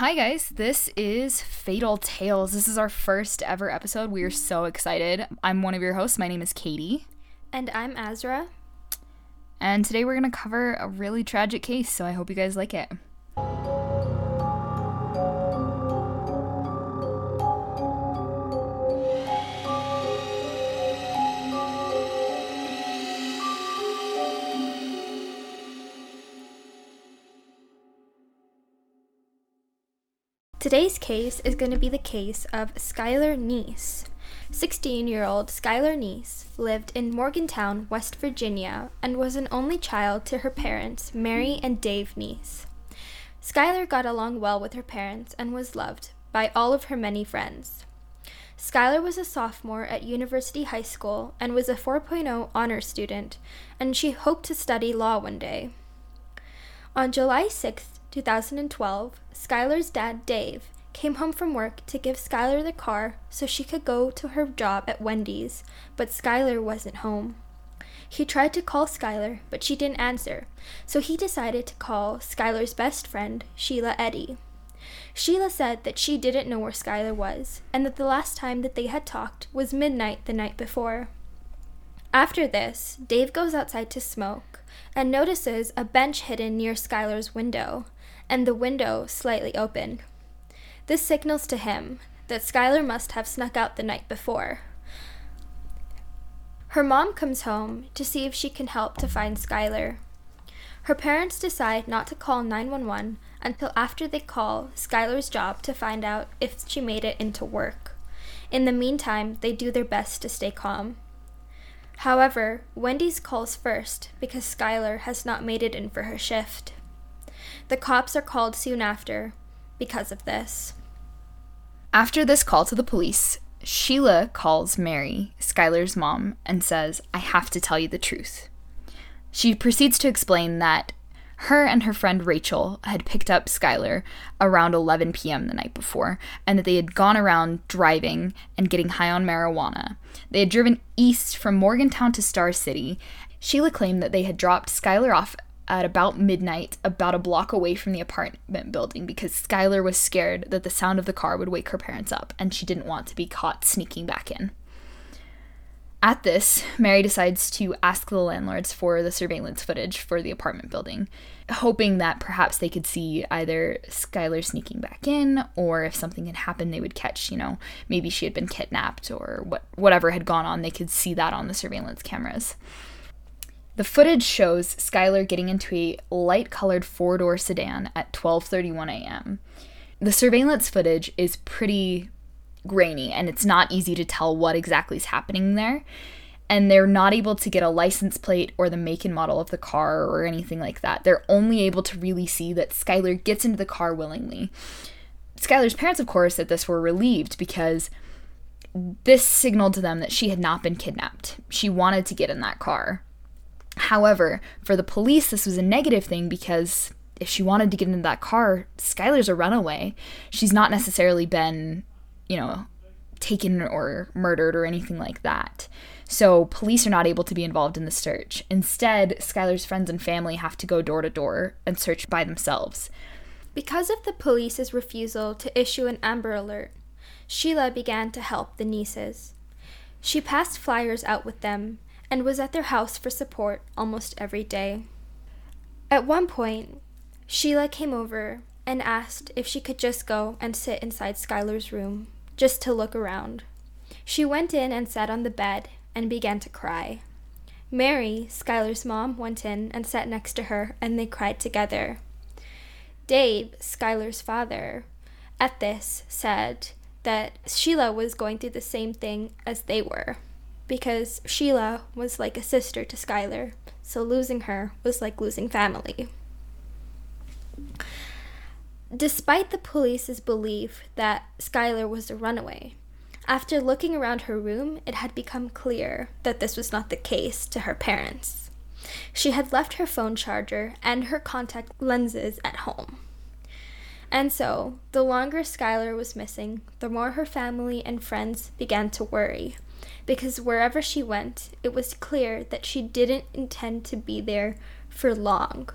Hi, guys. This is Fatal Tales. This is our first ever episode. We are so excited. I'm one of your hosts. My name is Katie. And I'm Azra. And today we're going to cover a really tragic case, so I hope you guys like it. Today's case is going to be the case of Skylar Neese. 16 year old Skylar Neese lived in Morgantown, West Virginia, and was an only child to her parents, Mary and Dave Neese. Skylar got along well with her parents and was loved by all of her many friends. Skylar was a sophomore at University High School and was a 4.0 honor student, and she hoped to study law one day. On July 6, 2012, Skylar's dad, Dave, came home from work to give Skylar the car so she could go to her job at Wendy's, but Skylar wasn't home. He tried to call Skylar, but she didn't answer, so he decided to call Skylar's best friend, Sheila Eddy. Sheila said that she didn't know where Skylar was, and that the last time that they had talked was midnight the night before. After this, Dave goes outside to smoke and notices a bench hidden near Skylar's window, and the window slightly open. This signals to him that Skylar must have snuck out the night before. Her mom comes home to see if she can help to find Skylar. Her parents decide not to call 911 until after they call Skylar's job to find out if she made it into work. In the meantime, they do their best to stay calm. However, Wendy's calls first because Skylar has not made it in for her shift. The cops are called soon after because of this. After this call to the police, Sheila calls Mary, Skylar's mom, and says, I have to tell you the truth. She proceeds to explain that her and her friend Rachel had picked up Skylar around 11 p.m. the night before, and that they had gone around driving and getting high on marijuana. They had driven east from Morgantown to Star City. Sheila claimed that they had dropped Skylar off at about midnight, about a block away from the apartment building, because Skylar was scared that the sound of the car would wake her parents up, and she didn't want to be caught sneaking back in. At this, Mary decides to ask the landlords for the surveillance footage for the apartment building, hoping that perhaps they could see either Skylar sneaking back in, or if something had happened, they would catch, you know, maybe she had been kidnapped or what whatever had gone on, they could see that on the surveillance cameras. The footage shows Skylar getting into a light-colored four-door sedan at 12:31 a.m. The surveillance footage is pretty grainy and it's not easy to tell what exactly is happening there. And they're not able to get a license plate or the make and model of the car or anything like that. They're only able to really see that Skylar gets into the car willingly. Skylar's parents, of course, at this were relieved because this signaled to them that she had not been kidnapped. She wanted to get in that car. However, for the police, this was a negative thing because if she wanted to get into that car, Skylar's a runaway. She's not necessarily been, you know, taken or murdered or anything like that. So police are not able to be involved in the search. Instead, Skylar's friends and family have to go door to door and search by themselves. Because of the police's refusal to issue an Amber Alert, Sheila began to help the Neeses. She passed flyers out with them and was at their house for support almost every day. At one point, Sheila came over and asked if she could just go and sit inside Skylar's room, just to look around. She went in and sat on the bed and began to cry. Mary, Skylar's mom, went in and sat next to her, and they cried together. Dave, Skylar's father, at this said that Sheila was going through the same thing as they were because Sheila was like a sister to Skylar, so losing her was like losing family. Despite the police's belief that Skylar was a runaway, after looking around her room, it had become clear that this was not the case to her parents. She had left her phone charger and her contact lenses at home. And so, the longer Skylar was missing, the more her family and friends began to worry because wherever she went, it was clear that she didn't intend to be there for long.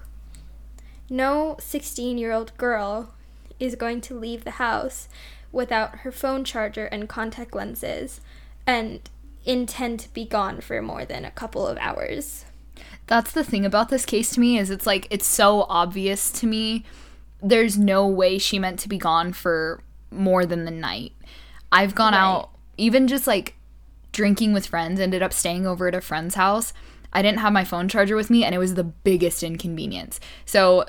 No 16 year old girl, is going to leave the house without her phone charger and contact lenses and intend to be gone for more than a couple of hours. That's the thing about this case to me is it's like it's so obvious to me. There's no way she meant to be gone for more than the night. I've gone right. out even just like drinking with friends, ended up staying over at a friend's house. I didn't have my phone charger with me and it was the biggest inconvenience. So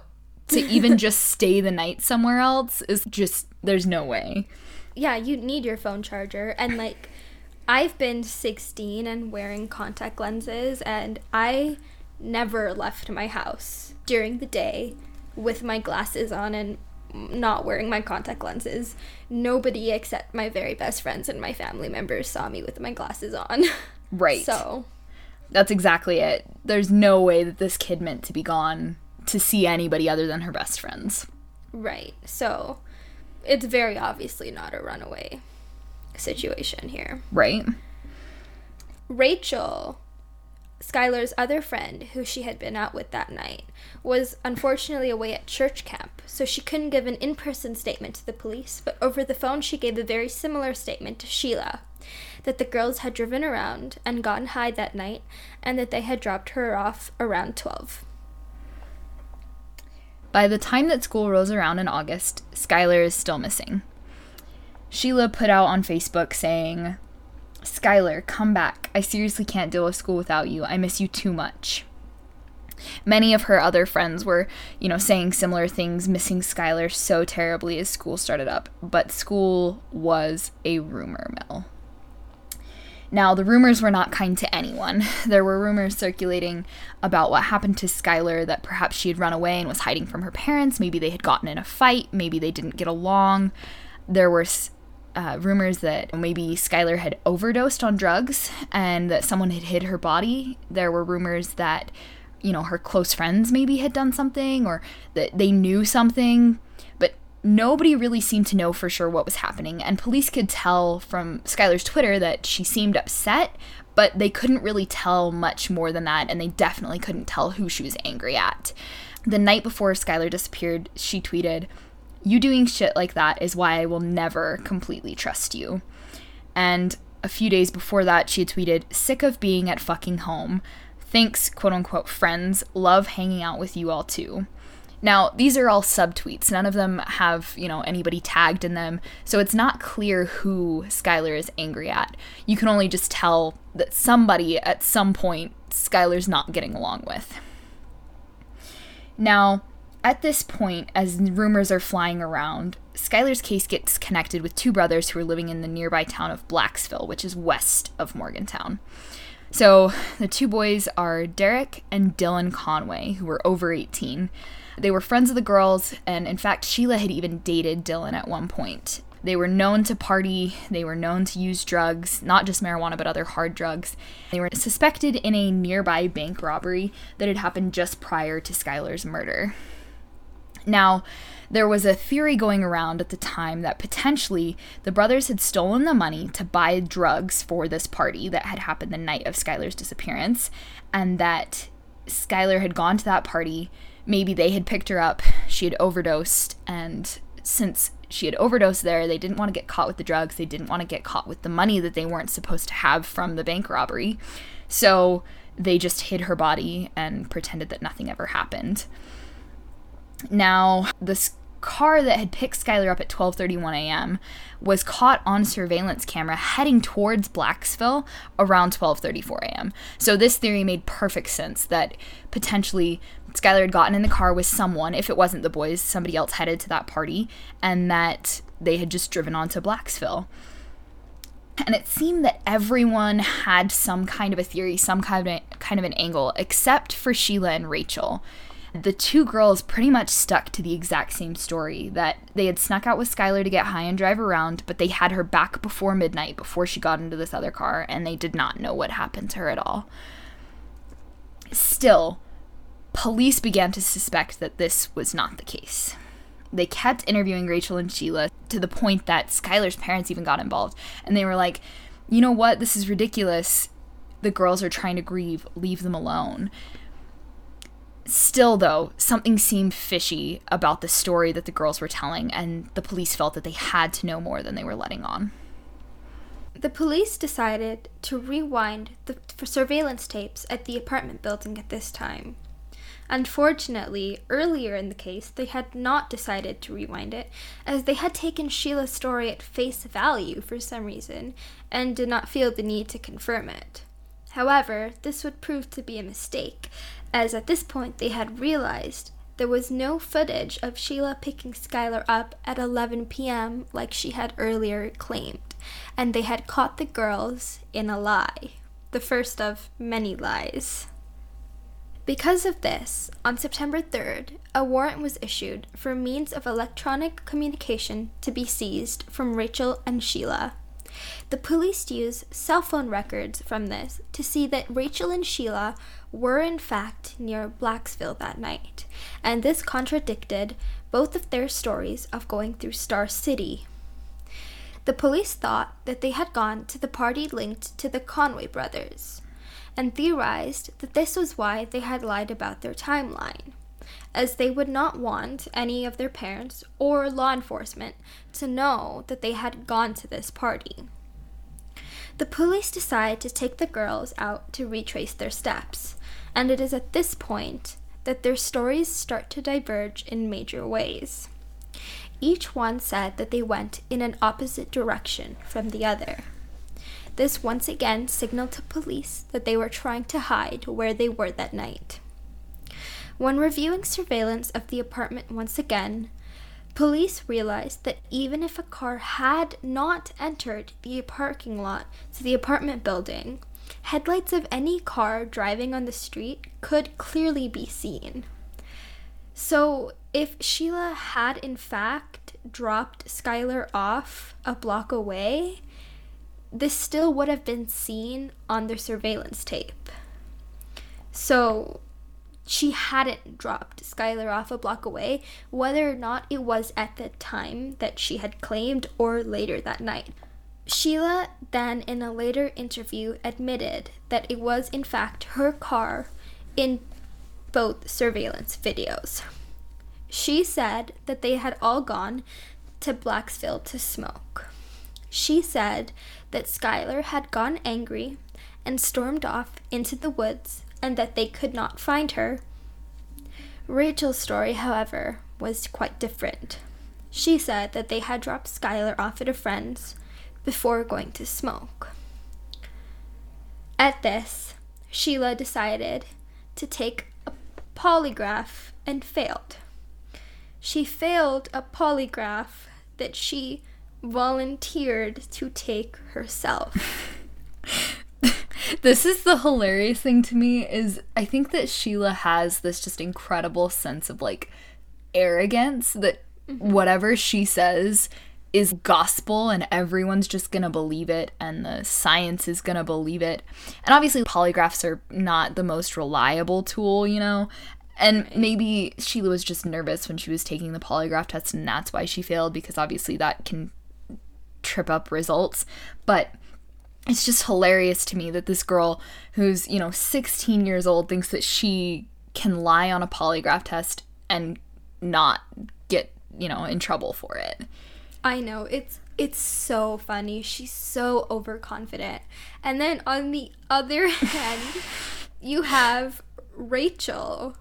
to even just stay the night somewhere else is just there's no way. Yeah, you need your phone charger and like I've been 16 and wearing contact lenses and I never left my house during the day with my glasses on and not wearing my contact lenses. Nobody except my very best friends and my family members saw me with my glasses on. Right. So that's exactly it. There's no way that this kid meant to be gone to see anybody other than her best friends. Right. So it's very obviously not a runaway situation here. Right. Rachel, Skylar's other friend, who she had been out with that night, was unfortunately away at church camp, so she couldn't give an in person statement to the police, but over the phone she gave a very similar statement to Sheila that the girls had driven around and gotten high that night, and that they had dropped her off around 12. By the time that school rolls around in August, Skylar is still missing. Sheila put out on Facebook saying, Skylar, come back. I seriously can't deal with school without you. I miss you too much. Many of her other friends were, you know, saying similar things, missing Skylar so terribly as school started up, but school was a rumor mill. Now, the rumors were not kind to anyone. There were rumors circulating about what happened to Skylar that perhaps she had run away and was hiding from her parents. Maybe they had gotten in a fight. Maybe they didn't get along. There were uh, rumors that maybe Skylar had overdosed on drugs and that someone had hid her body. There were rumors that, you know, her close friends maybe had done something or that they knew something. But nobody really seemed to know for sure what was happening. And police could tell from Skylar's Twitter that she seemed upset, but they couldn't really tell much more than that. And they definitely couldn't tell who she was angry at. The night before Skylar disappeared, she tweeted, you doing shit like that is why I will never completely trust you. And a few days before that, she had tweeted, Sick of being at fucking home. Thanks, quote unquote, friends. Love hanging out with you all too. Now, these are all subtweets. None of them have, you know, anybody tagged in them. So it's not clear who Skylar is angry at. You can only just tell that somebody at some point Skylar's not getting along with. Now, at this point, as rumors are flying around, Skylar's case gets connected with two brothers who are living in the nearby town of Blacksville, which is west of Morgantown. So the two boys are Derek and Dylan Conway, who were over 18. They were friends of the girls, and in fact, Sheila had even dated Dylan at one point. They were known to party, they were known to use drugs, not just marijuana, but other hard drugs. They were suspected in a nearby bank robbery that had happened just prior to Skylar's murder. Now, there was a theory going around at the time that potentially the brothers had stolen the money to buy drugs for this party that had happened the night of Skylar's disappearance, and that Skylar had gone to that party. Maybe they had picked her up, she had overdosed, and since she had overdosed there, they didn't want to get caught with the drugs, they didn't want to get caught with the money that they weren't supposed to have from the bank robbery. So they just hid her body and pretended that nothing ever happened. Now, this car that had picked Skylar up at 12:31 a.m. was caught on surveillance camera heading towards Blacksville around 12:34 a.m. So this theory made perfect sense that potentially Skylar had gotten in the car with someone, if it wasn't the boys, somebody else headed to that party, and that they had just driven on to Blacksville. And it seemed that everyone had some kind of a theory, some kind of kind of an angle, except for Sheila and Rachel the two girls pretty much stuck to the exact same story that they had snuck out with Skylar to get high and drive around, but they had her back before midnight before she got into this other car, and they did not know what happened to her at all. Still, police began to suspect that this was not the case. They kept interviewing Rachel and Sheila to the point that Skylar's parents even got involved, and they were like, you know what, this is ridiculous. The girls are trying to grieve, leave them alone Still, though, something seemed fishy about the story that the girls were telling, and the police felt that they had to know more than they were letting on. The police decided to rewind the surveillance tapes at the apartment building at this time. Unfortunately, earlier in the case, they had not decided to rewind it, as they had taken Sheila's story at face value for some reason and did not feel the need to confirm it. However, this would prove to be a mistake, as at this point they had realized there was no footage of Sheila picking Skylar up at 11 p.m. like she had earlier claimed, and they had caught the girls in a lie, the first of many lies. Because of this, on September 3rd, a warrant was issued for means of electronic communication to be seized from Rachel and Sheila. The police used cell phone records from this to see that Rachel and Sheila were in fact near Blacksville that night, and this contradicted both of their stories of going through Star City. The police thought that they had gone to the party linked to the Conway brothers and theorized that this was why they had lied about their timeline, as they would not want any of their parents or law enforcement to know that they had gone to this party. The police decide to take the girls out to retrace their steps, and it is at this point that their stories start to diverge in major ways. Each one said that they went in an opposite direction from the other. This once again signaled to police that they were trying to hide where they were that night. When reviewing surveillance of the apartment once again, police realized that even if a car had not entered the parking lot to the apartment building, headlights of any car driving on the street could clearly be seen. So, if Sheila had in fact dropped Skylar off a block away, this still would have been seen on the surveillance tape. So she hadn't dropped Skylar off a block away, whether or not it was at the time that she had claimed or later that night. Sheila then, in a later interview, admitted that it was in fact her car in both surveillance videos. She said that they had all gone to Blacksville to smoke. She said that Skylar had gone angry and stormed off into the woods and that they could not find her. Rachel's story, however, was quite different. She said that they had dropped Skylar off at a friend's before going to smoke. At this, Sheila decided to take a polygraph and failed. She failed a polygraph that she volunteered to take herself. this is the hilarious thing to me is I think that Sheila has this just incredible sense of like arrogance that mm-hmm. whatever she says is gospel and everyone's just gonna believe it and the science is gonna believe it. And obviously polygraphs are not the most reliable tool, you know. And maybe Sheila was just nervous when she was taking the polygraph test and that's why she failed because obviously that can trip up results. But it's just hilarious to me that this girl who's, you know, 16 years old thinks that she can lie on a polygraph test and not get, you know, in trouble for it. I know. It's it's so funny. She's so overconfident. And then on the other hand, you have Rachel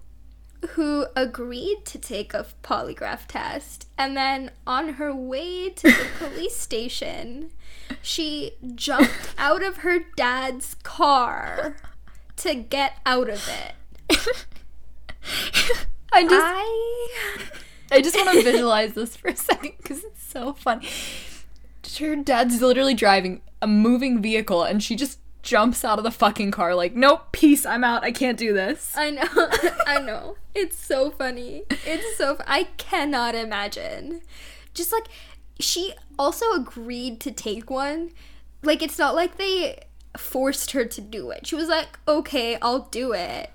who agreed to take a polygraph test. And then on her way to the police station, she jumped out of her dad's car to get out of it. I just I, I just want to visualize this for a second because it's so funny. Her dad's literally driving a moving vehicle and she just jumps out of the fucking car like, nope, peace, I'm out. I can't do this. I know. I know. It's so funny. It's so. I cannot imagine. Just like she also agreed to take one. Like it's not like they forced her to do it. She was like, "Okay, I'll do it."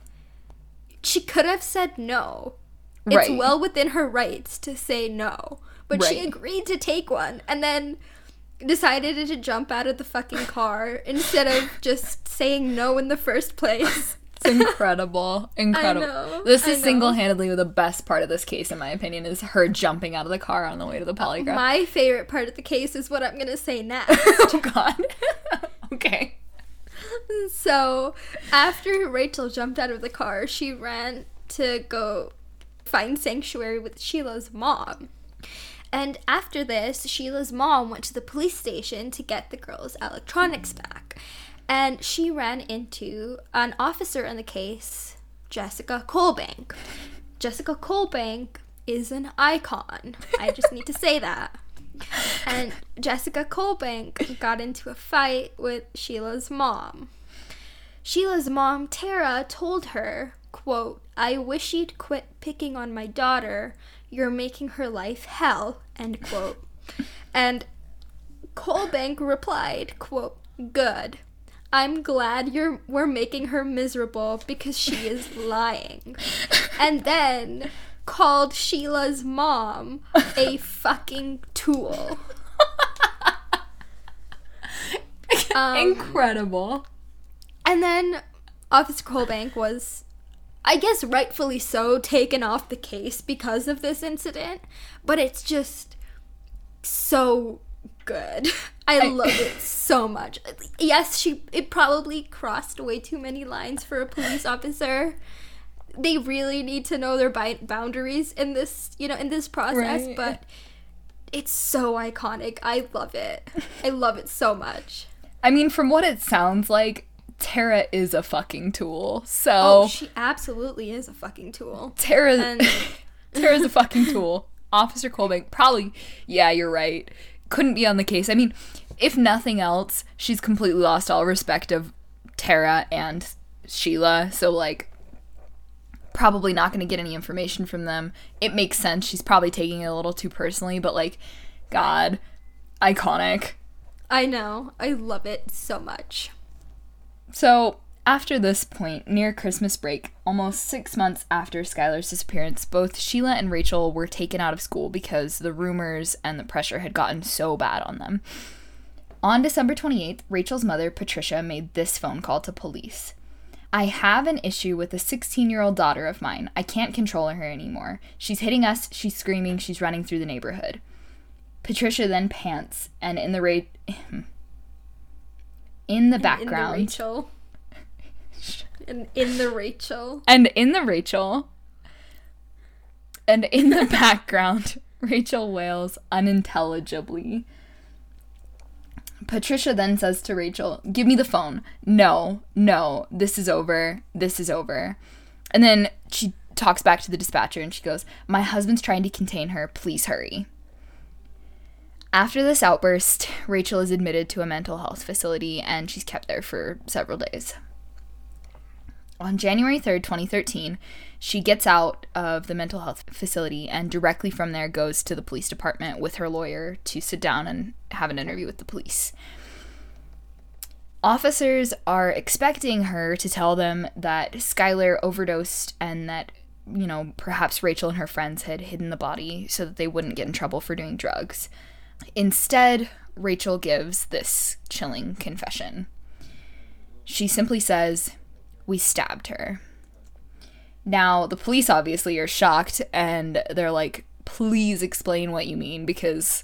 She could have said no. Right. It's well within her rights to say no. But right. she agreed to take one and then decided to jump out of the fucking car instead of just saying no in the first place. It's incredible. Incredible. know, This is single handedly the best part of this case, in my opinion, is her jumping out of the car on the way to the polygraph. My favorite part of the case is what I'm gonna say next. oh, God. okay. so, after Rachel jumped out of the car, she ran to go find sanctuary with Sheila's mom. And after this, Sheila's mom went to the police station to get the girl's electronics back. And she ran into an officer in the case, Jessica Colebank. Jessica Colebank is an icon. I just need to say that. And Jessica Colebank got into a fight with Sheila's mom. Sheila's mom, Tara, told her, quote, I wish you'd quit picking on my daughter. You're making her life hell, end quote. And Colebank replied, quote, Good. I'm glad you're we're making her miserable because she is lying. And then called Sheila's mom a fucking tool. Um, Incredible. And then Officer Colebank was, I guess rightfully so, taken off the case because of this incident. But it's just so good. I I- love it so much. Yes, she it probably crossed way too many lines for a police officer. They really need to know their bi- boundaries in this, you know, in this process, Right. but it's so iconic. I love it. I love it so much. I mean, from what it sounds like, Tara is a fucking tool. So, Oh, she absolutely is a fucking tool. Tara, And Tara's a fucking tool. Officer Colebank, probably, yeah, you're right. Couldn't be on the case. I mean, if nothing else, she's completely lost all respect of Tara and Sheila. So, like, probably not going to get any information from them. It makes sense. She's probably taking it a little too personally, but, like, God, iconic. I know. I love it so much. So, after this point, near Christmas break, almost six months after Skylar's disappearance, both Sheila and Rachel were taken out of school because the rumors and the pressure had gotten so bad on them. On December 28th, Rachel's mother, Patricia, made this phone call to police. I have an issue with a 16 year old daughter of mine. I can't control her anymore. She's hitting us, she's screaming, she's running through the neighborhood. Patricia then pants, and in the ra- in the background, In the Rachel. in, in the Rachel. And in the Rachel, and in the background, Rachel wails unintelligibly. Patricia then says to Rachel, Give me the phone. No, no, this is over. This is over. And then she talks back to the dispatcher and she goes, My husband's trying to contain her. Please hurry. After this outburst, Rachel is admitted to a mental health facility and she's kept there for several days. On January 3rd, 2013, she gets out of the mental health facility and directly from there goes to the police department with her lawyer to sit down and have an interview with the police. Officers are expecting her to tell them that Skylar overdosed and that, you know, perhaps Rachel and her friends had hidden the body so that they wouldn't get in trouble for doing drugs. Instead, Rachel gives this chilling confession. She simply says, We stabbed her. Now, the police obviously are shocked and they're like, Please explain what you mean because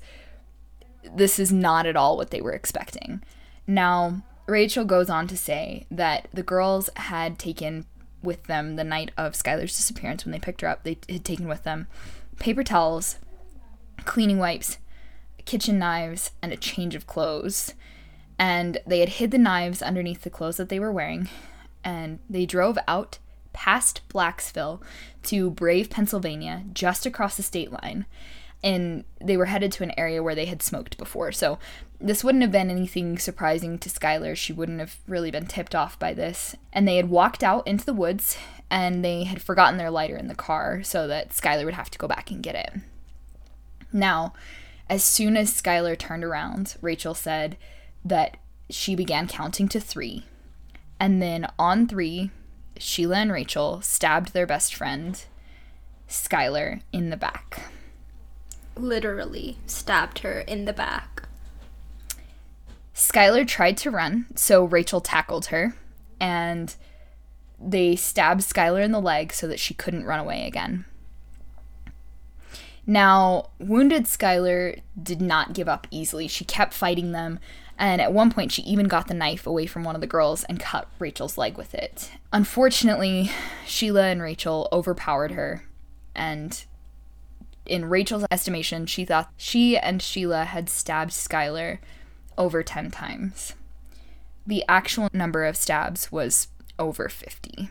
this is not at all what they were expecting. Now, Rachel goes on to say that the girls had taken with them the night of Skylar's disappearance when they picked her up, they had taken with them paper towels, cleaning wipes, kitchen knives, and a change of clothes. And they had hid the knives underneath the clothes that they were wearing. And they drove out past Blacksville to Brave, Pennsylvania, just across the state line. And they were headed to an area where they had smoked before. So this wouldn't have been anything surprising to Skylar. She wouldn't have really been tipped off by this. And they had walked out into the woods and they had forgotten their lighter in the car so that Skylar would have to go back and get it. Now, as soon as Skylar turned around, Rachel said that she began counting to three. And then on three, Sheila and Rachel stabbed their best friend, Skylar, in the back. Literally stabbed her in the back. Skylar tried to run, so Rachel tackled her. And they stabbed Skylar in the leg so that she couldn't run away again. Now, wounded Skylar did not give up easily. She kept fighting them, and at one point, she even got the knife away from one of the girls and cut Rachel's leg with it. Unfortunately, Sheila and Rachel overpowered her, and in Rachel's estimation, she thought she and Sheila had stabbed Skylar over 10 times. The actual number of stabs was over 50.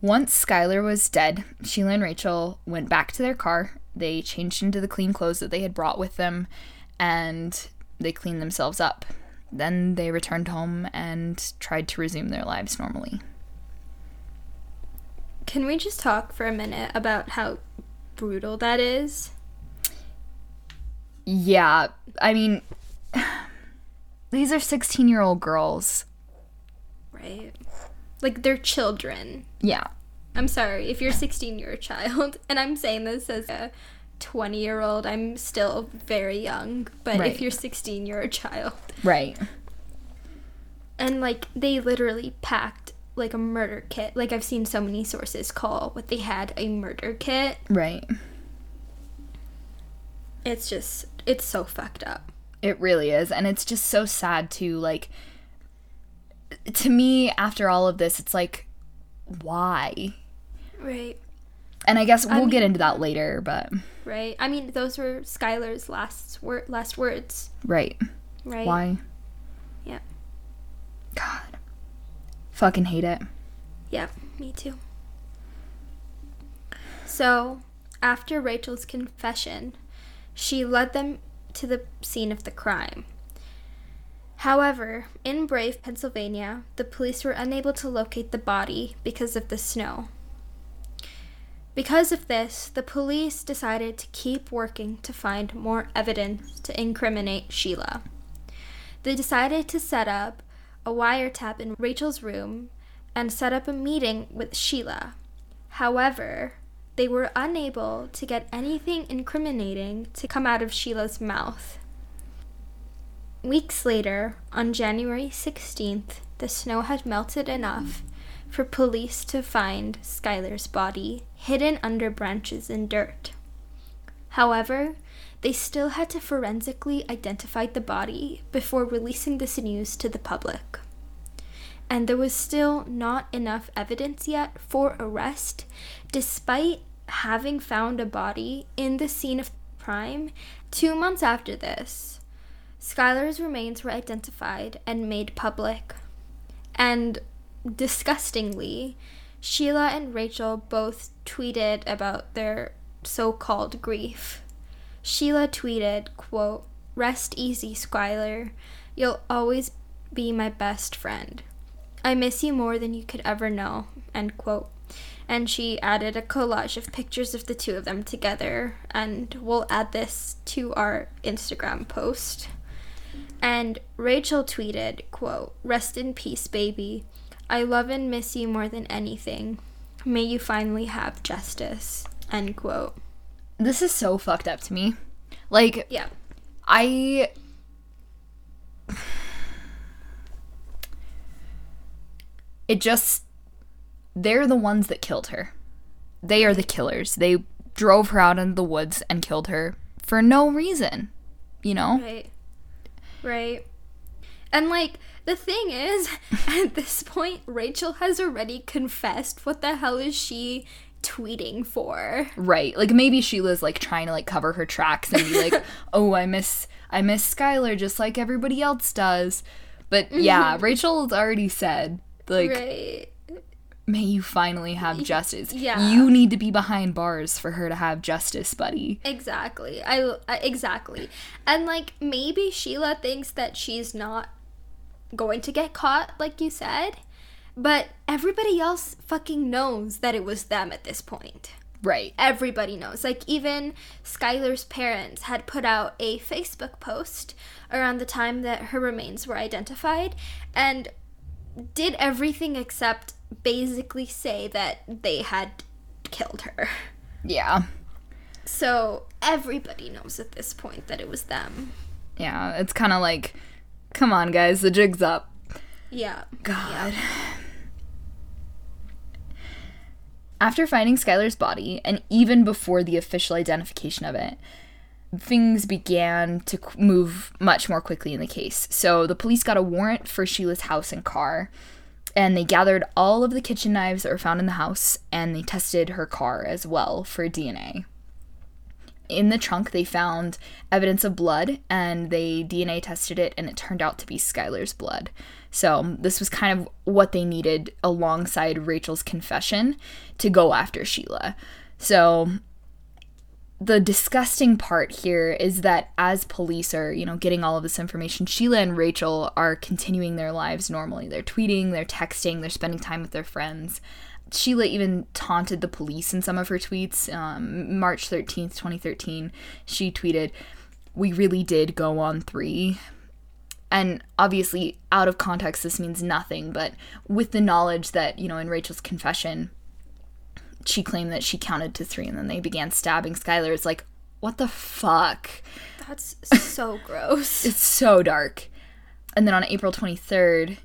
Once Skylar was dead, Sheila and Rachel went back to their car. They changed into the clean clothes that they had brought with them and they cleaned themselves up. Then they returned home and tried to resume their lives normally. Can we just talk for a minute about how brutal that is? Yeah, I mean, these are 16 year old girls. Right. Like they're children. Yeah. I'm sorry, if you're 16, you're a child. And I'm saying this as a 20 year old. I'm still very young. But Right. if you're 16, you're a child. Right. And like they literally packed like a murder kit. Like I've seen so many sources call what they had a murder kit. Right. It's just, it's so fucked up. It really is. And it's just so sad to like to me after all of this it's like why? Right. And I guess we'll mean- get into that later, but Right. I mean, those were Skylar's last wor- last words. right. Right. Why? Yeah. God. Fucking hate it. Yeah, me too. So, after Rachel's confession, she led them to the scene of the crime. However, in Brave, Pennsylvania, the police were unable to locate the body because of the snow. Because of this, the police decided to keep working to find more evidence to incriminate Sheila. They decided to set up a wiretap in Rachel's room and set up a meeting with Sheila. However, they were unable to get anything incriminating to come out of Sheila's mouth. Weeks later, on January 16th, the snow had melted enough for police to find Skylar's body hidden under branches and dirt. However, they still had to forensically identify the body before releasing this news to the public. And there was still not enough evidence yet for arrest, despite having found a body in the scene of crime two months after this. Skylar's remains were identified and made public. And disgustingly, Sheila and Rachel both tweeted about their so-called grief. Sheila tweeted, quote, Rest easy, Skylar. You'll always be my best friend. I miss you more than you could ever know, end quote. And she added a collage of pictures of the two of them together, and we'll add this to our Instagram post. And Rachel tweeted, quote, Rest in peace, baby. I love and miss you more than anything. May you finally have justice. End quote. This is so fucked up to me. Like Yeah. I It just they're the ones that killed her. They are the killers. They drove her out into the woods and killed her for no reason. You know? Right. Right. And like the thing is, at this point, Rachel has already confessed. What the hell is she tweeting for? Right. Like maybe Sheila's like trying to like cover her tracks and be like, "Oh, I miss I miss Skylar just like everybody else does." But yeah, mm-hmm. Rachel's already said like right. May you finally have justice. yeah. You need to be behind bars for her to have justice, buddy. Exactly. I, exactly. And like maybe Sheila thinks that she's not going to get caught like you said, but everybody else fucking knows that it was them at this point. Right. Everybody knows. Like even Skylar's parents had put out a Facebook post around the time that her remains were identified and did everything except basically say that they had killed her. Yeah. So everybody knows at this point that it was them. Yeah, it's kind of like come on guys, the jig's up. Yeah. God. After finding Skylar's body, and even before the official identification of it, things began to move much more quickly in the case. So the police got a warrant for Sheila's house and car, and they gathered all of the kitchen knives that were found in the house and they tested her car as well for DNA. In the trunk, they found evidence of blood and they DNA tested it, and it turned out to be Skylar's blood. So, um, this was kind of what they needed alongside Rachel's confession to go after Sheila. So, the disgusting part here is that as police are, you know, getting all of this information, Sheila and Rachel are continuing their lives normally. They're tweeting, they're texting, they're spending time with their friends. Sheila even taunted the police in some of her tweets. Um, March 13th, 2013, she tweeted, We really did go on three. And obviously, out of context, this means nothing, but with the knowledge that, you know, in Rachel's confession, she claimed that she counted to three and then they began stabbing Skylar. It's like, what the fuck? That's so gross. It's so dark. And then on April 23rd,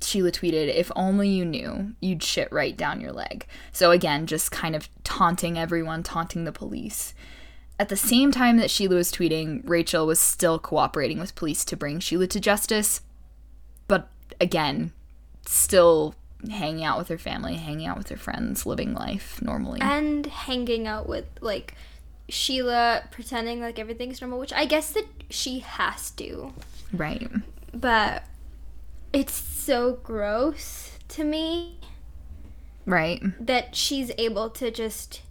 Sheila tweeted, If only you knew, you'd shit right down your leg. So again, just kind of taunting everyone, taunting the police. At the same time that Sheila was tweeting, Rachel was still cooperating with police to bring Sheila to justice. But again, still hanging out with her family, hanging out with her friends, living life normally. And hanging out with like Sheila pretending like everything's normal, which I guess that she has to. Right. But it's so gross to me. Right. That she's able to just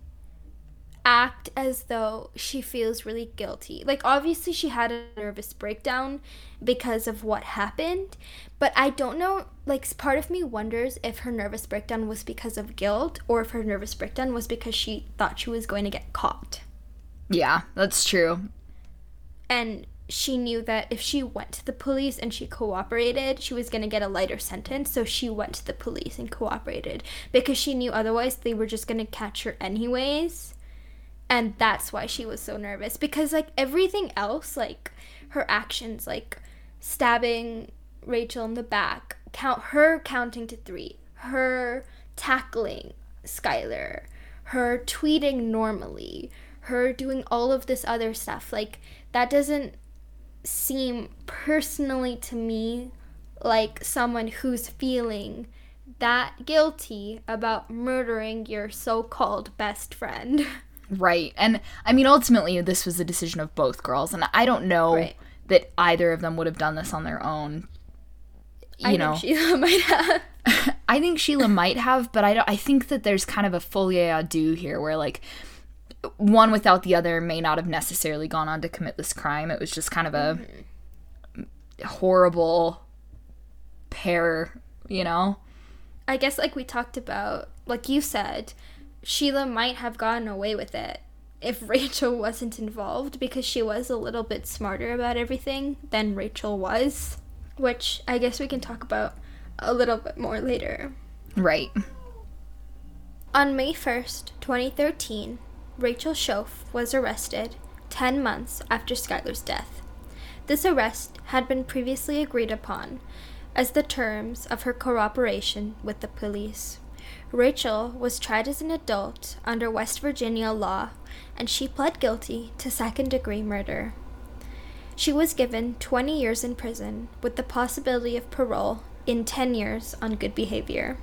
act as though she feels really guilty. Like, obviously, she had a nervous breakdown because of what happened, but I don't know. Like, part of me wonders if her nervous breakdown was because of guilt or if her nervous breakdown was because she thought she was going to get caught. Yeah, that's true. And she knew that if she went to the police and she cooperated, she was going to get a lighter sentence. So she went to the police and cooperated because she knew otherwise they were just going to catch her anyways and that's why she was so nervous because like everything else like her actions like stabbing Rachel in the back count her counting to 3 her tackling Skylar her tweeting normally her doing all of this other stuff like that doesn't seem personally to me like someone who's feeling that guilty about murdering your so-called best friend Right. And I mean, ultimately, this was a decision of both girls. And I don't know right. that either of them would have done this on their own. You I know, Sheila might have. I think Sheila might have, but I don't. I think that there's kind of a folie à deux here, where like one without the other may not have necessarily gone on to commit this crime. It was just kind of a mm-hmm. horrible pair, you know. I guess, like we talked about, like you said, Sheila might have gotten away with it if Rachel wasn't involved because she was a little bit smarter about everything than Rachel was, which I guess we can talk about a little bit more later. Right. On May 1st, 2013, Rachel Shoaf was arrested 10 months after Skylar's death. This arrest had been previously agreed upon as the terms of her cooperation with the police. Rachel was tried as an adult under West Virginia law, and she pled guilty to second degree murder. She was given 20 years in prison with the possibility of parole in 10 years on good behavior.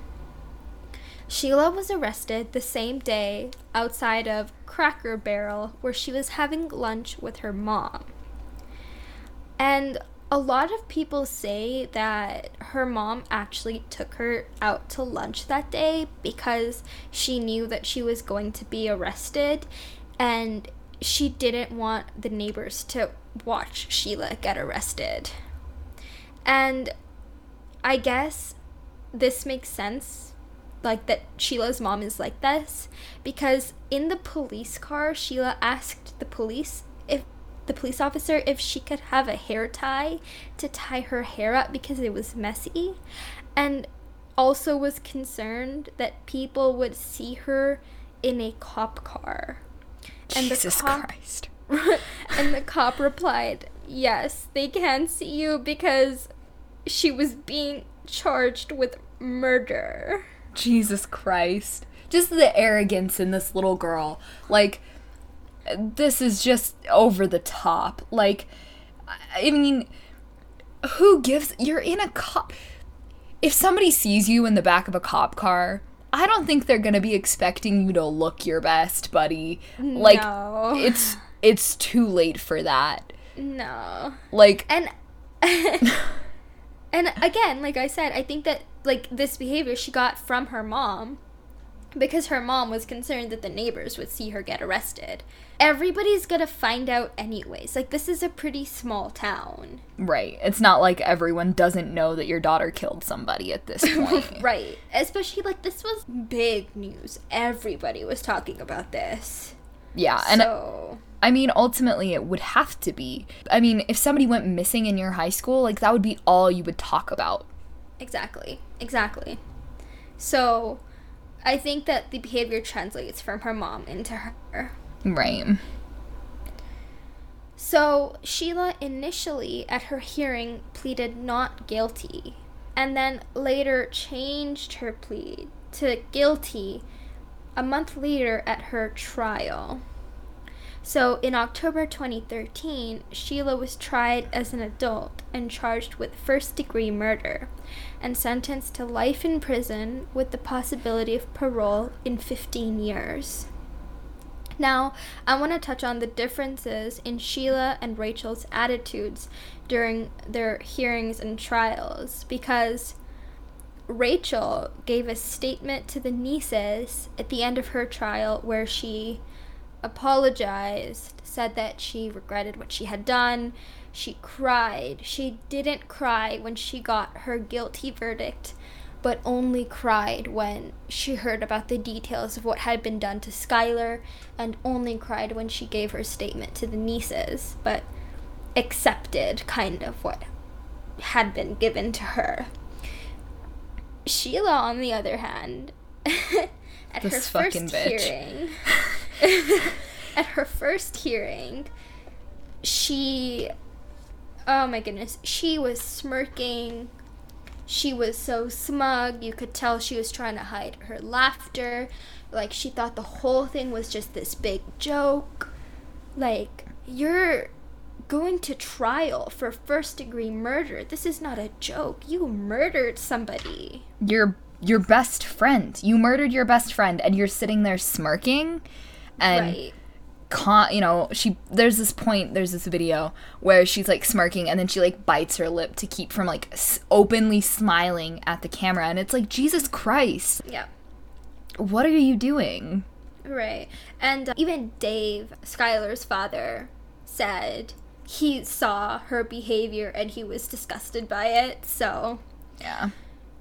Sheila was arrested the same day outside of Cracker Barrel, where she was having lunch with her mom. And a lot of people say that her mom actually took her out to lunch that day because she knew that she was going to be arrested and she didn't want the neighbors to watch Sheila get arrested. And I guess this makes sense like that Sheila's mom is like this because in the police car Sheila asked the police the police officer if she could have a hair tie to tie her hair up because it was messy and also was concerned that people would see her in a cop car. And Jesus the cop, Christ. and the cop replied, Yes, they can see you because she was being charged with murder. Jesus Christ. just the arrogance in this little girl. Like, this is just over the top. Like, I mean, who gives. You're in a cop. If somebody sees you in the back of a cop car, I don't think they're gonna be expecting you to look your best, buddy. Like, No. it's it's too late for that. No. Like, And and again, like I said, I think that like this behavior she got from her mom because her mom was concerned that the neighbors would see her get arrested. Everybody's to find out anyways. Like this is a pretty small town. right. It's not like everyone doesn't know that your daughter killed somebody at this point. Right. Especially like this was big news. Everybody was talking about this. Yeah, and so I mean, ultimately, it would have to be. I mean, if somebody went missing in your high school, like that would be all you would talk about. Exactly. Exactly. So, I think that the behavior translates from her mom into her. Right. So, Sheila initially at her hearing pleaded not guilty and then later changed her plea to guilty a month later at her trial. So, in October 2013, Sheila was tried as an adult and charged with first degree murder and sentenced to life in prison with the possibility of parole in 15 years. Now, I want to touch on the differences in Sheila and Rachel's attitudes during their hearings and trials because Rachel gave a statement to the Neeses at the end of her trial where she apologized, said that she regretted what she had done. She cried. She didn't cry when she got her guilty verdict, but only cried when she heard about the details of what had been done to Skylar, and only cried when she gave her statement to the Neeses, but accepted kind of what had been given to her. Sheila, on the other hand, at her first bitch. hearing, at her first hearing, she, oh my goodness, she was smirking. She was so smug. You could tell she was trying to hide her laughter. Like she thought the whole thing was just this big joke. Like, you're going to trial for first degree murder. This is not a joke. You murdered somebody. Your your best friend. You murdered your best friend, and you're sitting there smirking, and right. con- you know she. There's this point. There's this video where she's like smirking, and then she like bites her lip to keep from like s- openly smiling at the camera, and it's like Jesus Christ, Yeah. what are you doing? Right. And uh, even Dave, Skylar's father, said he saw her behavior and he was disgusted by it. So, Yeah.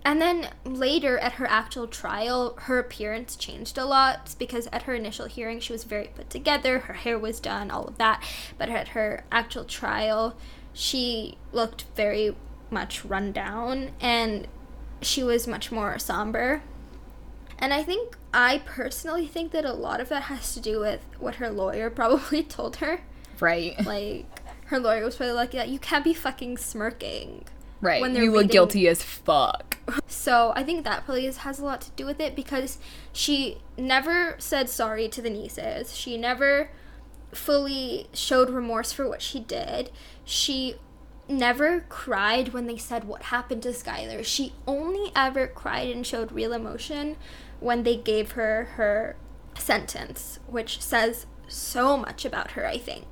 And then later at her actual trial, her appearance changed a lot because at her initial hearing, she was very put together, her hair was done, all of that. But at her actual trial, she looked very much run down and she was much more somber. And I think, I personally think that a lot of that has to do with what her lawyer probably told her. Right. Like, her lawyer was probably like, yeah, you can't be fucking smirking. Right. when they're you reading- guilty as fuck. So I think that probably has a lot to do with it because she never said sorry to the Neeses. She never fully showed remorse for what she did. She never cried when they said what happened to Skylar. She only ever cried and showed real emotion when they gave her her sentence, which says so much about her, I think.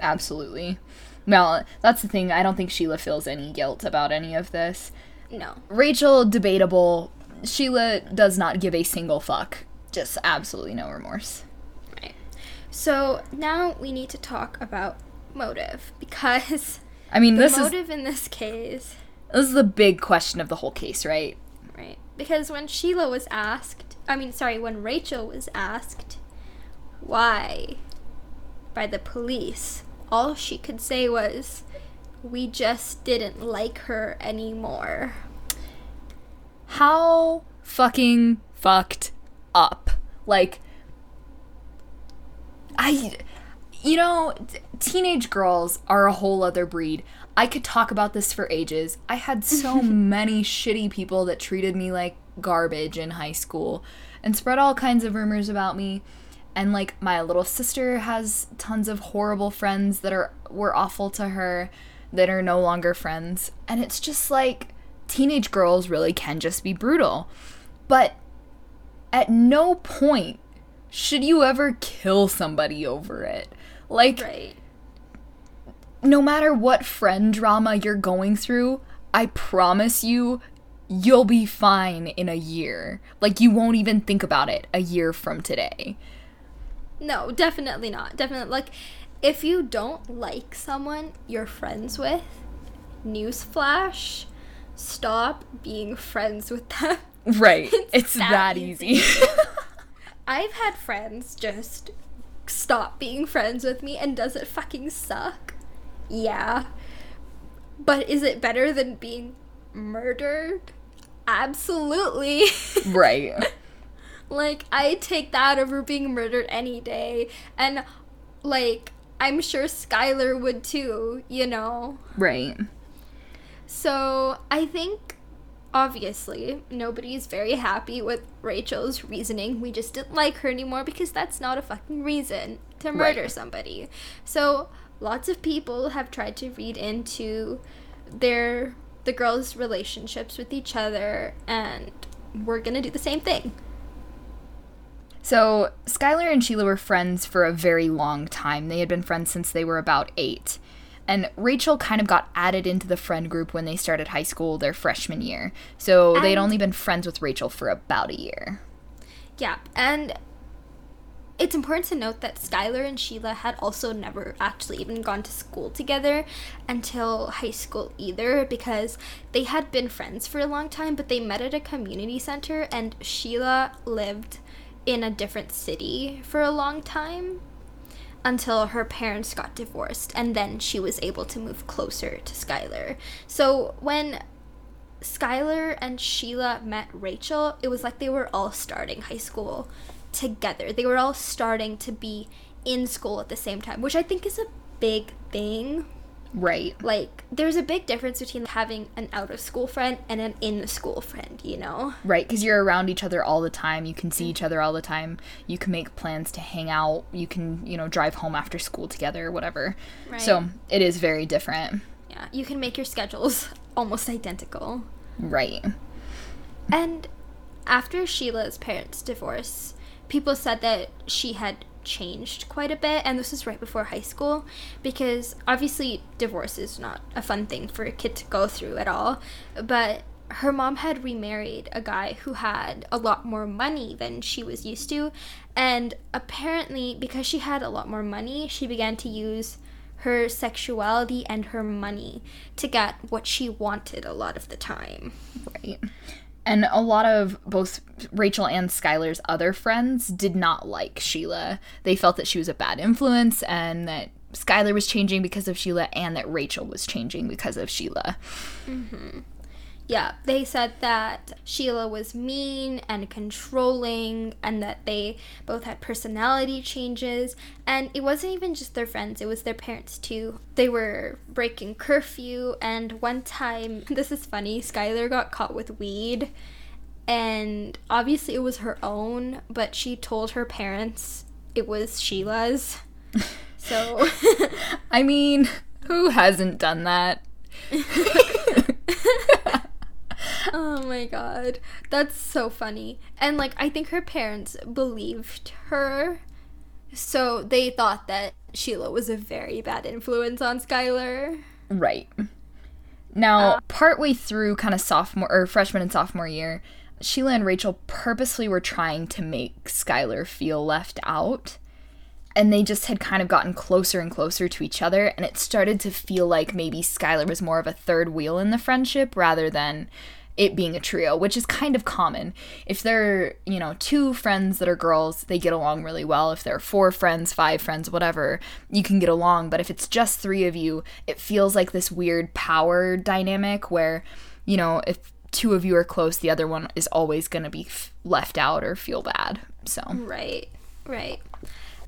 Absolutely. Well, that's the thing. I don't think Sheila feels any guilt about any of this. No. Rachel, debatable. Sheila does not give a single fuck. Just absolutely no remorse. Right. So now we need to talk about motive because I mean, the this is motive in this case, this is the big question of the whole case, right? right? Because when Sheila was asked, I mean, sorry, when Rachel was asked why by the police, all she could say was, "We just didn't like her anymore." How fucking fucked up. Like I you know, t- teenage girls are a whole other breed. I could talk about this for ages. I had so many shitty people that treated me like garbage in high school and spread all kinds of rumors about me. And like my little sister has tons of horrible friends that are were awful to her that are no longer friends. And it's just like teenage girls really can just be brutal. But at no point should you ever kill somebody over it. Like Right. no matter what friend drama you're going through, I promise you, you'll be fine in a year. Like, you won't even think about it a year from today. No, definitely not. Definitely like if you don't like someone you're friends with, newsflash, stop being friends with them. Right. It's, that that, easy. easy. I've had friends just stop being friends with me and does it fucking suck? Yeah. But is it better than being murdered? Absolutely. right. Like I take that over being murdered any day and like I'm sure Skylar would too, you know. Right. So, I think obviously nobody's very happy with Rachel's reasoning. We just didn't like her anymore because that's not a fucking reason to murder Right. somebody. So, lots of people have tried to read into their the girls' relationships with each other and we're going to do the same thing. So, Skylar and Sheila were friends for a very long time. They had been friends since they were about eight. And Rachel kind of got added into the friend group when they started high school their freshman year. So, they'd only been friends with Rachel for about a year. Yeah, and it's important to note that Skylar and Sheila had also never actually even gone to school together until high school either because they had been friends for a long time, but they met at a community center and Sheila lived in a different city for a long time until her parents got divorced and then she was able to move closer to Skylar. So when Skylar and Sheila met Rachel, it was like they were all starting high school together. They were all starting to be in school at the same time, which I think is a big thing. Right. Like, there's a big difference between having an out of school friend and an in school friend, you know? Right, because you're around each other all the time. You can see mm-hmm. each other all the time. You can make plans to hang out. You can, you know, drive home after school together, whatever. Right. So it is very different. Yeah, you can make your schedules almost identical. Right. And after Sheila's parents' divorce, people said that she had changed quite a bit, and this was right before high school because obviously divorce is not a fun thing for a kid to go through at all. But her mom had remarried a guy who had a lot more money than she was used to, and apparently, because she had a lot more money, she began to use her sexuality and her money to get what she wanted a lot of the time. Right. And a lot of both Rachel and Skylar's other friends did not like Sheila. They felt that she was a bad influence and that Skylar was changing because of Sheila and that Rachel was changing because of Sheila. Mm-hmm. Yeah, they said that Sheila was mean and controlling, and that they both had personality changes. And it wasn't even just their friends, it was their parents too. They were breaking curfew, and one time, this is funny, Skylar got caught with weed. And obviously, it was her own, but she told her parents it was Sheila's. So. I mean, who hasn't done that? Oh my god. That's so funny. And like I think her parents believed her. So they thought that Sheila was a very bad influence on Skylar. Right. Now, uh, partway through kind of sophomore or freshman and sophomore year, Sheila and Rachel purposely were trying to make Skylar feel left out. And they just had kind of gotten closer and closer to each other, and it started to feel like maybe Skylar was more of a third wheel in the friendship rather than it being a trio, which is kind of common. If there are, you know, two friends that are girls, they get along really well. If there are four friends, five friends, whatever, you can get along. But if it's just three of you, it feels like this weird power dynamic where, you know, if two of you are close, the other one is always going to be f- left out or feel bad. So, Right. Right.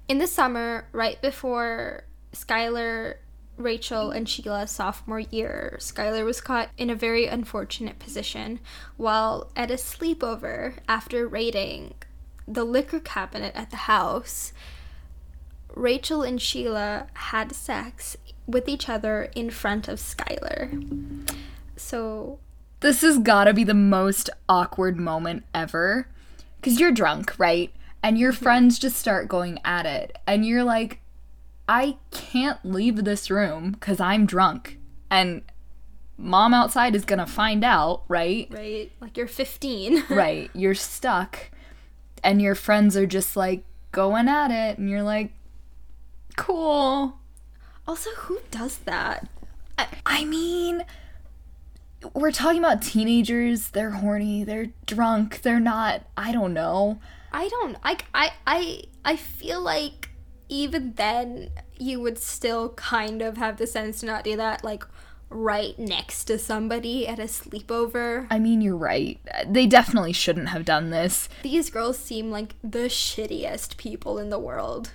In the summer, right before Skylar, Rachel, and Sheila's sophomore year, Skylar was caught in a very unfortunate position while at a sleepover after raiding the liquor cabinet at the house, Rachel and Sheila had sex with each other in front of Skylar. So This has gotta be the most awkward moment ever. Because you're drunk, right? And your mm-hmm. friends just start going at it. And you're like, I can't leave this room because I'm drunk. And mom outside is gonna find out, right? right, like you're 15. right. You're stuck. And your friends are just like going at it. And you're like, cool. also, who does that? I mean, we're talking about teenagers. They're horny. They're drunk. They're not. I don't know. I don't I I I I feel like even then you would still kind of have the sense to not do that like right next to somebody at a sleepover. I mean, you're right. They definitely shouldn't have done this. These girls seem like the shittiest people in the world.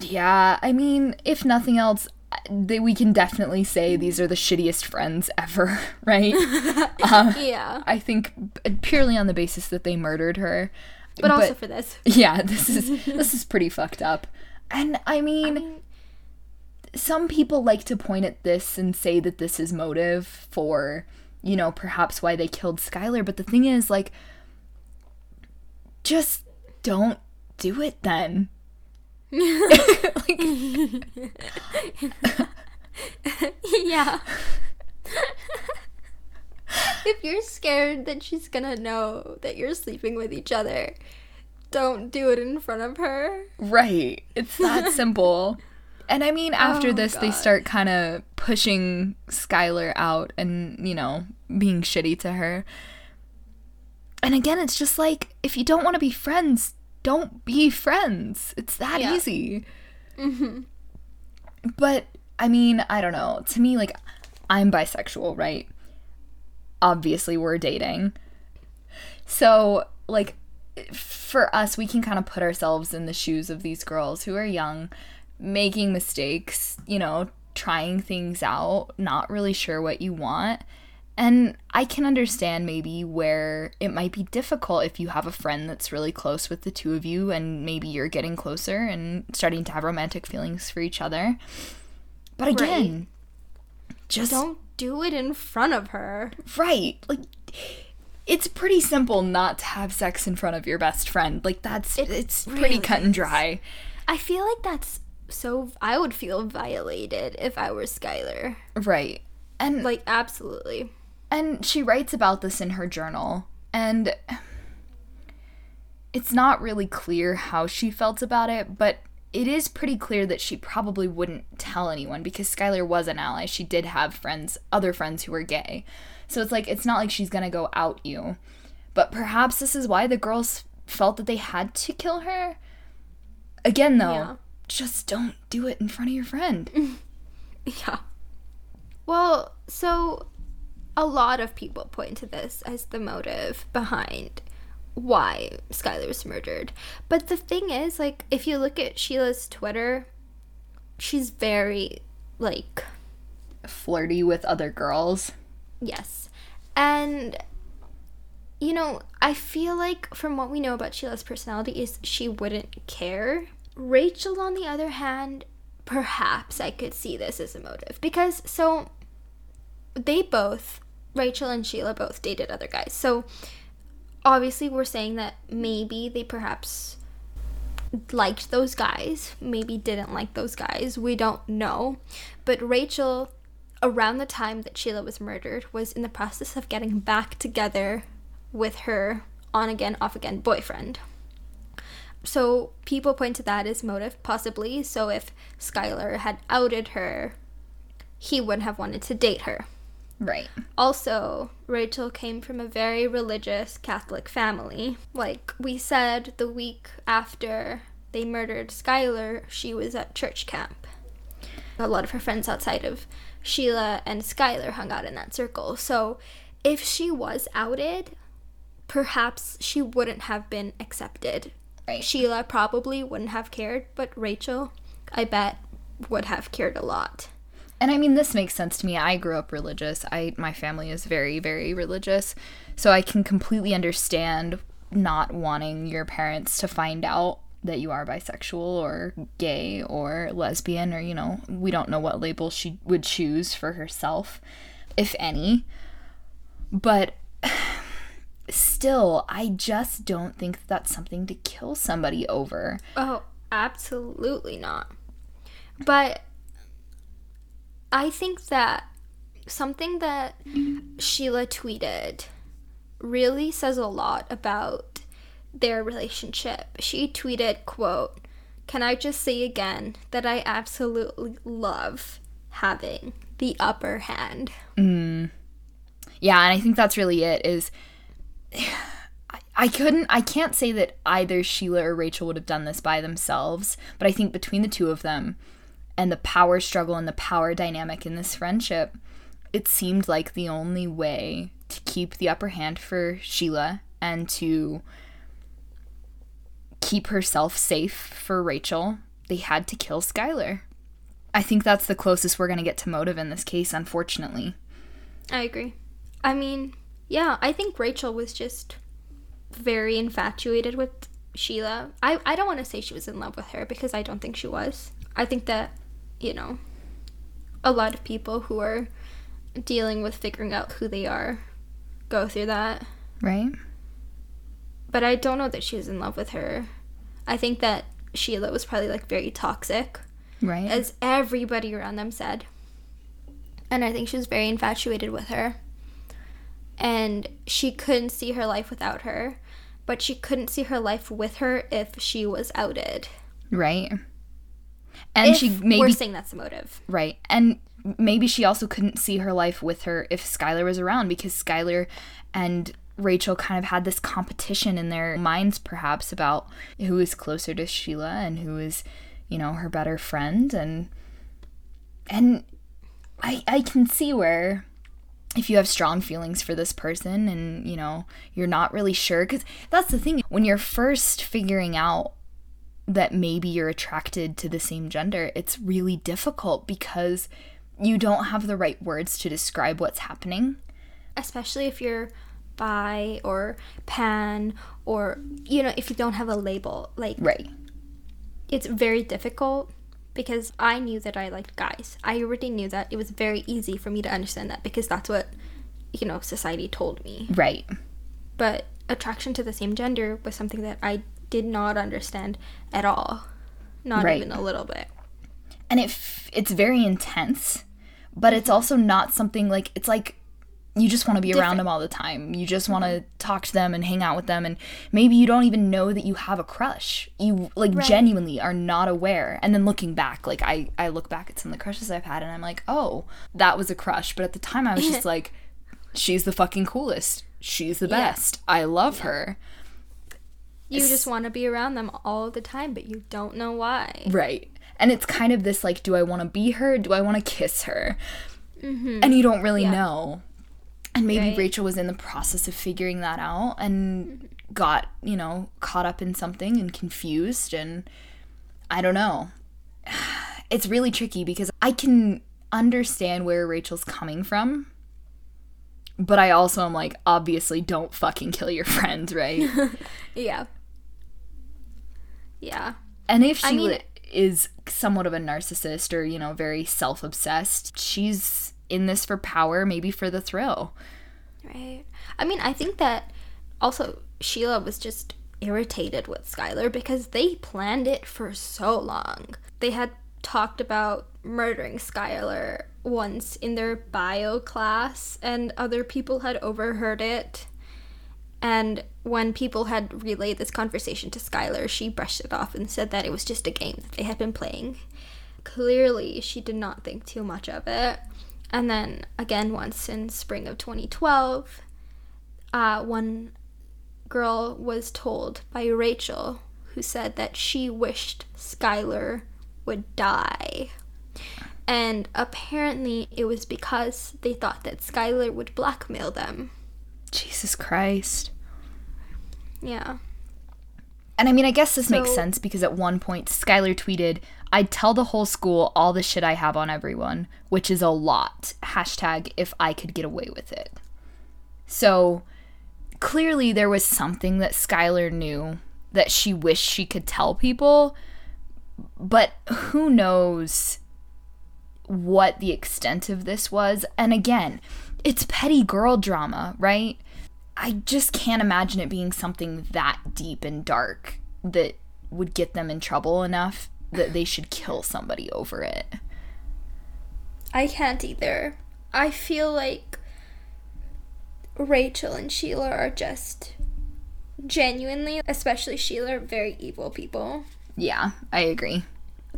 Yeah, I mean, if nothing else, they, we can definitely say these are the shittiest friends ever, right? uh, Yeah. I think purely on the basis that they murdered her. But also for this. yeah, this is this is pretty fucked up. And I mean, some people like to point at this and say that this is motive for, you know, perhaps why they killed Skylar, but the thing is like just don't do it then. like, yeah. if you're scared that she's gonna know that you're sleeping with each other, don't do it in front of her. right. It's that simple. And I mean, after Oh, this, they start kind of pushing Skylar out and, you know, being shitty to her. And again, it's just like, if you don't want to be friends, don't be friends. It's that Yeah. easy. Mm-hmm. But, I mean, I don't know. To me, like, I'm bisexual, right? Obviously, we're dating. So, like, for us, we can kind of put ourselves in the shoes of these girls who are young, making mistakes, you know, trying things out, not really sure what you want. And I can understand maybe where it might be difficult if you have a friend that's really close with the two of you and maybe you're getting closer and starting to have romantic feelings for each other. But again, just Don't do it in front of her. right. Like it's pretty simple not to have sex in front of your best friend. Like that's It it's pretty really cut and dry. I feel like that's so. I would feel violated if I were Skylar. Right. And Like, absolutely. and she writes about this in her journal and it's not really clear how she felt about it, but it is pretty clear that she probably wouldn't tell anyone because Skylar was an ally. She did have friends, other friends who were gay. So it's like it's not like she's to go out you. But perhaps this is why the girls felt that they had to kill her. Again though, Yeah. just don't do it in front of your friend. Yeah. Well, so a lot of people point to this as the motive behind why Skylar was murdered. But the thing is, like, if you look at Sheila's Twitter, she's very, like, Flirty with other girls. Yes. And, you know, I feel like from what we know about Sheila's personality is she wouldn't care. Rachel, on the other hand, perhaps I could see this as a motive. Because, so, they both, Rachel and Sheila both dated other guys. So obviously we're saying that maybe they perhaps liked those guys, maybe didn't like those guys. We don't know. But Rachel around the time that Sheila was murdered was in the process of getting back together with her on again off again boyfriend. So people point to that as motive possibly. So if Skylar had outed her, he wouldn't have wanted to date her. Right. Also, Rachel came from a very religious Catholic family. Like we said, the week after they murdered Skylar, she was at church camp. A lot of her friends outside of Sheila and Skylar hung out in that circle. So, if she was outed, perhaps she wouldn't have been accepted. Right. Sheila probably wouldn't have cared, but Rachel, I bet, would have cared a lot. And I mean, this makes sense to me. I grew up religious. I my family is very, very religious, so I can completely understand not wanting your parents to find out that you are bisexual or gay or lesbian or you know we don't know what label she would choose for herself if any but still i just don't think that's something to kill somebody over Oh, absolutely not. But I think that something that Sheila tweeted really says a lot about their relationship. She tweeted, quote, "Can I just say again that I absolutely love having the upper hand." Mm. yeah and i think that's really it is I- I couldn't I can't say that either Sheila or Rachel would have done this by themselves, but I think between the two of them and the power struggle and the power dynamic in this friendship, it seemed like the only way to keep the upper hand for Sheila and to keep herself safe for Rachel, they had to kill Skylar. I think that's the closest we're going to get to motive in this case, unfortunately. I agree. I mean, yeah, I think Rachel was just very infatuated with Sheila. I, I don't want to say she was in love with her because I don't think she was. I think that, you know, a lot of people who are dealing with figuring out who they are go through that. Right? But I don't know that she was in love with her. I think that Sheila was probably like very toxic, Right? as everybody around them said. And I think she was very infatuated with her. And she couldn't see her life without her, but she couldn't see her life with her if she was outed. right? And if she we're saying that's the motive. Right. And maybe she also couldn't see her life with her if Skylar was around because Skylar and Rachel kind of had this competition in their minds, perhaps, about who is closer to Sheila and who is, you know, her better friend. And, and I, I can see where if you have strong feelings for this person and, you know, you're not really sure, because that's the thing. When you're first figuring out that maybe you're attracted to the same gender, it's really difficult because you don't have the right words to describe what's happening. Especially if you're bi or pan or, you know, if you don't have a label. Like, Right. it's very difficult because I knew that I liked guys. I already knew that. It was very easy for me to understand that because that's what, you know, society told me. Right. But attraction to the same gender was something that I did not understand at all. Not Right. even a little bit. And it f- it's very intense, but it's also not something like it's like you just want to be around them all the time. You just want to talk to them and hang out with them and maybe you don't even know that you have a crush. You like Right. genuinely are not aware. And then looking back, like I I look back at some of the crushes I've had and I'm like, "Oh, that was a crush." But at the time I was just like, "She's the fucking coolest. She's the Yeah. best. I love her." You It's- just want to be around them all the time, but you don't know why. Right. And it's kind of this like, do I want to be her? Do I want to kiss her? Mm-hmm. And you don't really Yeah. know. And maybe Right. Rachel was in the process of figuring that out and got, you know, caught up in something and confused. And I don't know. It's really tricky because I can understand where Rachel's coming from. But I also am like, obviously, don't fucking kill your friends, right? Yeah. Yeah. And if I she mean- is somewhat of a narcissist or, you know, very self obsessed, she's in this for power, maybe for the thrill. Right. I mean, I think that also Sheila was just irritated with Skylar because they planned it for so long. They had talked about murdering Skylar once in their bio class, and other people had overheard it. And when people had relayed this conversation to Skylar, she brushed it off and said that it was just a game that they had been playing. Clearly, she did not think too much of it. And then again, once in spring of 2012, uh, one girl was told by Rachel, who said that she wished Skylar would die. And apparently, it was because they thought that Skylar would blackmail them. Jesus Christ. Yeah. And I mean, I guess this makes sense because at one point, Skylar tweeted, I'd tell the whole school all the shit I have on everyone, which is a lot. Hashtag if I could get away with it. So clearly there was something that Skylar knew that she wished she could tell people, but who knows what the extent of this was. And again, it's petty girl drama, right? I just can't imagine it being something that deep and dark that would get them in trouble enough that they should kill somebody over it. I can't either. I feel like Rachel and Sheila are just genuinely, especially Sheila, very evil people. Yeah, I agree.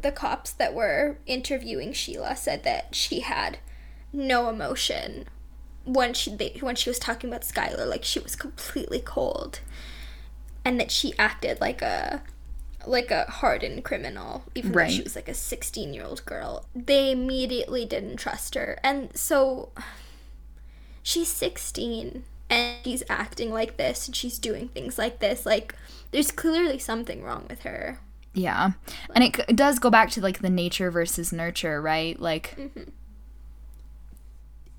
The cops that were interviewing Sheila said that she had no emotion when she they, when she was talking about Skylar, like she was completely cold, and that she acted like a like a hardened criminal, even Right. though she was like a sixteen year old girl. They immediately didn't trust her, and so she's sixteen and she's acting like this and she's doing things like this. Like there's clearly something wrong with her. Yeah. And it, it does go back to like the nature versus nurture, right? Like, mm-hmm.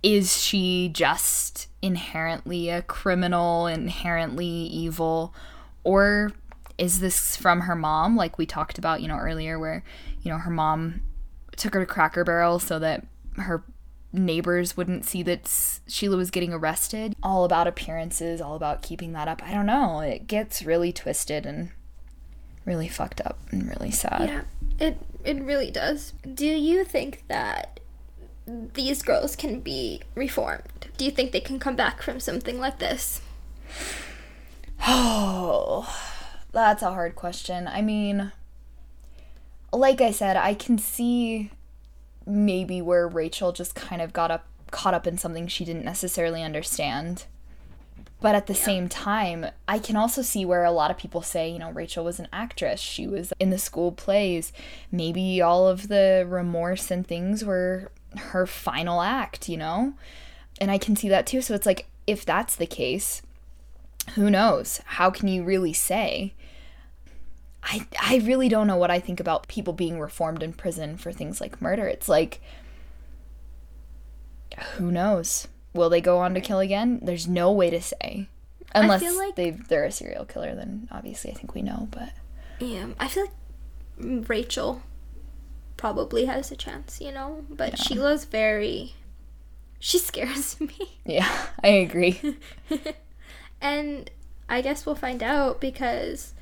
Is she just inherently a criminal, inherently evil? Or is this from her mom, like we talked about, you know, earlier, where, you know, her mom took her to Cracker Barrel so that her neighbors wouldn't see that Sheila was getting arrested? All about appearances, all about keeping that up. I don't know. It gets really twisted and really fucked up and really sad. Yeah, it it really does. Do you think that these girls can be reformed? Do you think they can come back from something like this? Oh, that's a hard question. I mean, like I said, I can see maybe where Rachel just kind of got up caught up in something she didn't necessarily understand. But at the same time, I can also see where a lot of people say, you know, Rachel was an actress. She was in the school plays. Maybe all of the remorse and things were her final act, you know? And I can see that too. So it's like, if that's the case, who knows? How can you really say? I I really don't know what I think about people being reformed in prison for things like murder. It's like who knows? Will they go on to kill again? There's no way to say. Unless like- they they're a serial killer, then obviously I think we know, but Yeah, I feel like Rachel probably has a chance, you know, but Sheila's very she scares me. yeah, I agree. And I guess we'll find out because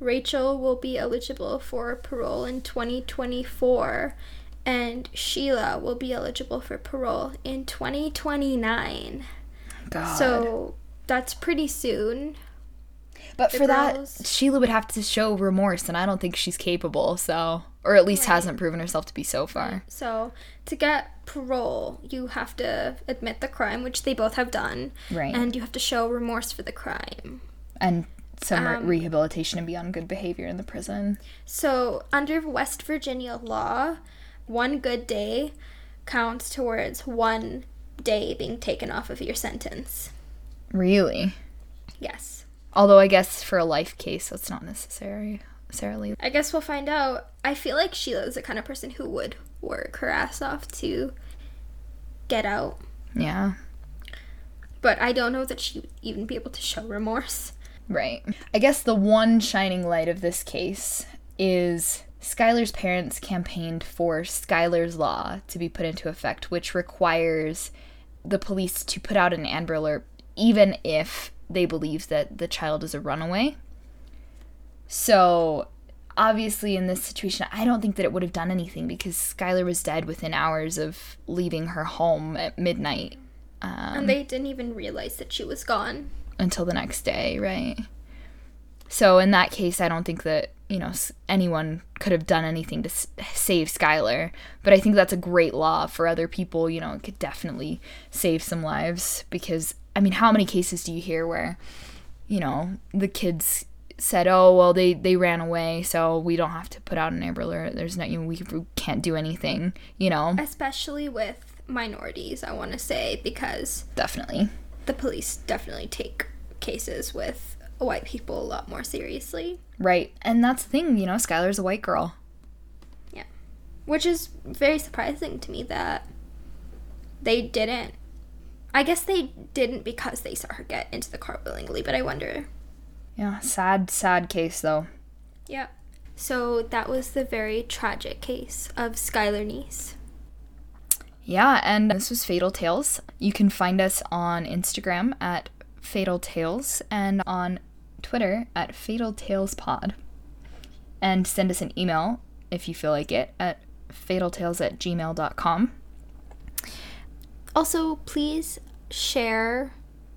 Rachel will be eligible for parole in 2024 and Sheila will be eligible for parole in 2029. God. So that's pretty soon. But the for that, Sheila would have to show remorse, and I don't think she's capable. So, or at least hasn't proven herself to be so far. So to get parole, you have to admit the crime, which they both have done, Right. and you have to show remorse for the crime. And some Um, rehabilitation and be on good behavior in the prison. So, under West Virginia law, one good day counts towards one day being taken off of your sentence. Really? Yes. Although I guess for a life case, that's not necessary necessarily. I guess we'll find out. I feel like Sheila's the kind of person who would work her ass off to get out. Yeah. But I don't know that she'd even be able to show remorse. Right. I guess the one shining light of this case is Skylar's parents campaigned for Skylar's Law to be put into effect, which requires the police to put out an Amber Alert even if they believe that the child is a runaway. So, obviously, in this situation, I don't think that it would have done anything because Skylar was dead within hours of leaving her home at midnight and um, they didn't even realize that she was gone. until the next day, right? So in that case, I don't think that you know anyone could have done anything to s- save Skylar. But I think that's a great law for other people. You know, it could definitely save some lives because I mean, how many cases do you hear where you know the kids said, "Oh, well, they they ran away, so we don't have to put out an Amber Alert. There's not, you know, we, we can't do anything." You know, Especially with minorities, I want to say, because definitely. the police definitely take cases with white people a lot more seriously. Right, and that's the thing. You know, Skylar's a white girl. Yeah, which is very surprising to me that they didn't I guess they didn't because they saw her get into the car willingly, but I wonder. Yeah, sad, sad case though. Yeah. So that was the very tragic case of Skylar Neese. Yeah, and this was Fatal Tales. You can find us on Instagram at Fatal Tales and on Twitter at Fatal Tales Pod. And send us an email if you feel like it at fataltales at gmail.com. Also, please share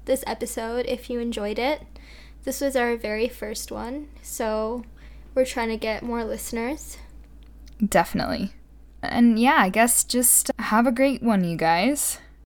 this episode if you enjoyed it. This was our very first one, so we're trying to get more listeners. Definitely. And yeah, I guess just have a great one, you guys.